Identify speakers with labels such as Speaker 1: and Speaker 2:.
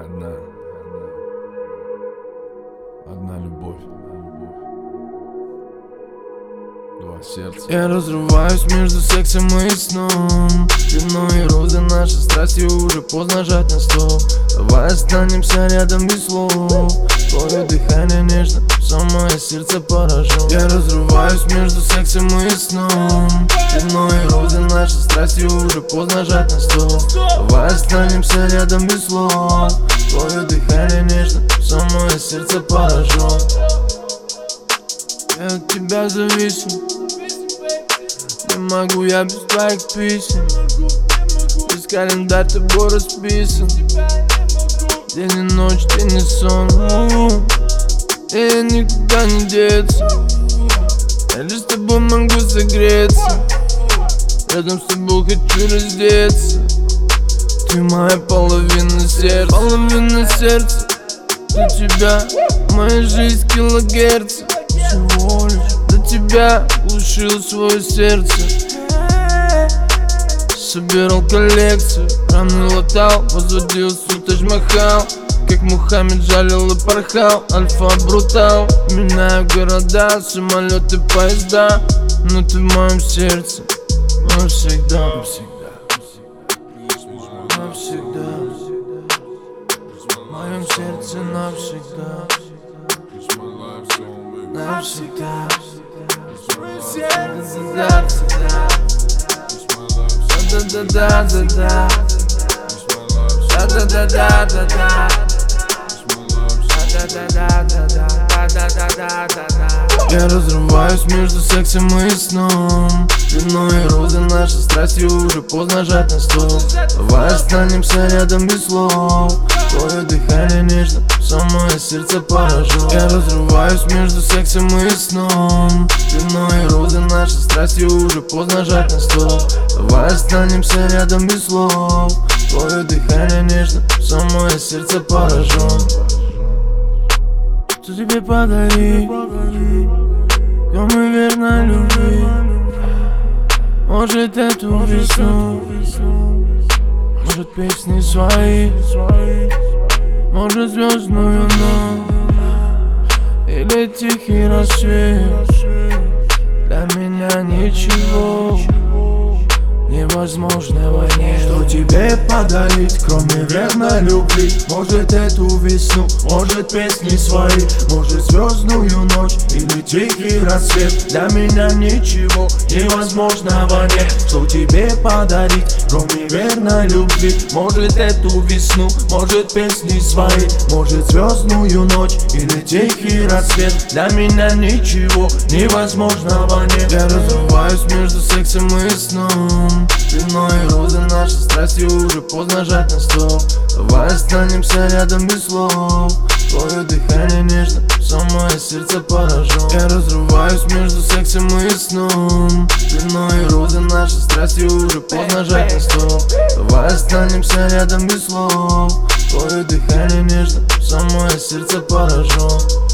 Speaker 1: Одна. Одна любовь. Два сердца.
Speaker 2: Я разрываюсь между сексом и сном Вино и розы, наши страсти уже поздно жать на стоп Давай останемся рядом без слов Твое дыхание нежно, самое сердце поражен Я разрываюсь между сексом и сном Вино и розы, наши страсти уже поздно жать на стоп Давай останемся рядом без слов. Твое дыхание нежно, самое сердце поражен Я от тебя зависим. Не могу я без твоих писем. Без календарь тобой расписан. День и ночь, день и сон. И никуда не деться. Я лишь с тобой могу согреться Рядом с тобой хочу раздеться. Ты моя половина сердца. Половина сердца. Для тебя моя жизнь килогерц Всего лишь для тебя глушил свое сердце. Собирал коллекцию, раны латал, возводил сутаж махал. Как Мухаммед жалил и порхал, альфа брутал. Меняю города, самолеты, поезда Но ты в моем сердце, навсегда. Навсегда. Навсегда. В моем сердце навсегда Навсегда Навсегда Да-да-да-да-да Да-да-да-да-да-да Да-да-да-да-да-да Я разрываюсь между сексом и сном. Вино и розы, наши страсти уже поздно жать на стол. Давай останемся рядом без слов. Твое дыхание нежно, самое сердце поражен Я разрываюсь между сексом и сном. Вино и розы, наши страсти уже поздно жать на стол. Давай останемся рядом без слов. Твое дыхание нежно, самое сердце поражен Что тебе подарить? Кому верно любви? Может эту весну? Может песни свои? Может звездную ночь? Или тихий рассвет? Для меня ничего Невозможного нет
Speaker 3: тебе подарить, кроме верной любви. Может эту весну, может песни свои Может или тихий рассвет. Для меня ничего невозможного нет. Что тебе подарить, кроме верной любви? Может эту весну, может песни свои? Может звездную ночь или тихий рассвет? Для меня ничего невозможного нет.
Speaker 2: Я разрываюсь между сексом и сном. Вино и розы, наши страсти уже поздно жать на стол. Давай останемся рядом без слов Твое дыхание нежно, самое сердце поражен Я разрываюсь между сексом и сном. Вино и розы, наши страсти уже поздно жать на стол Давай останемся рядом без слов. Твое дыхание нежно, самое сердце поражен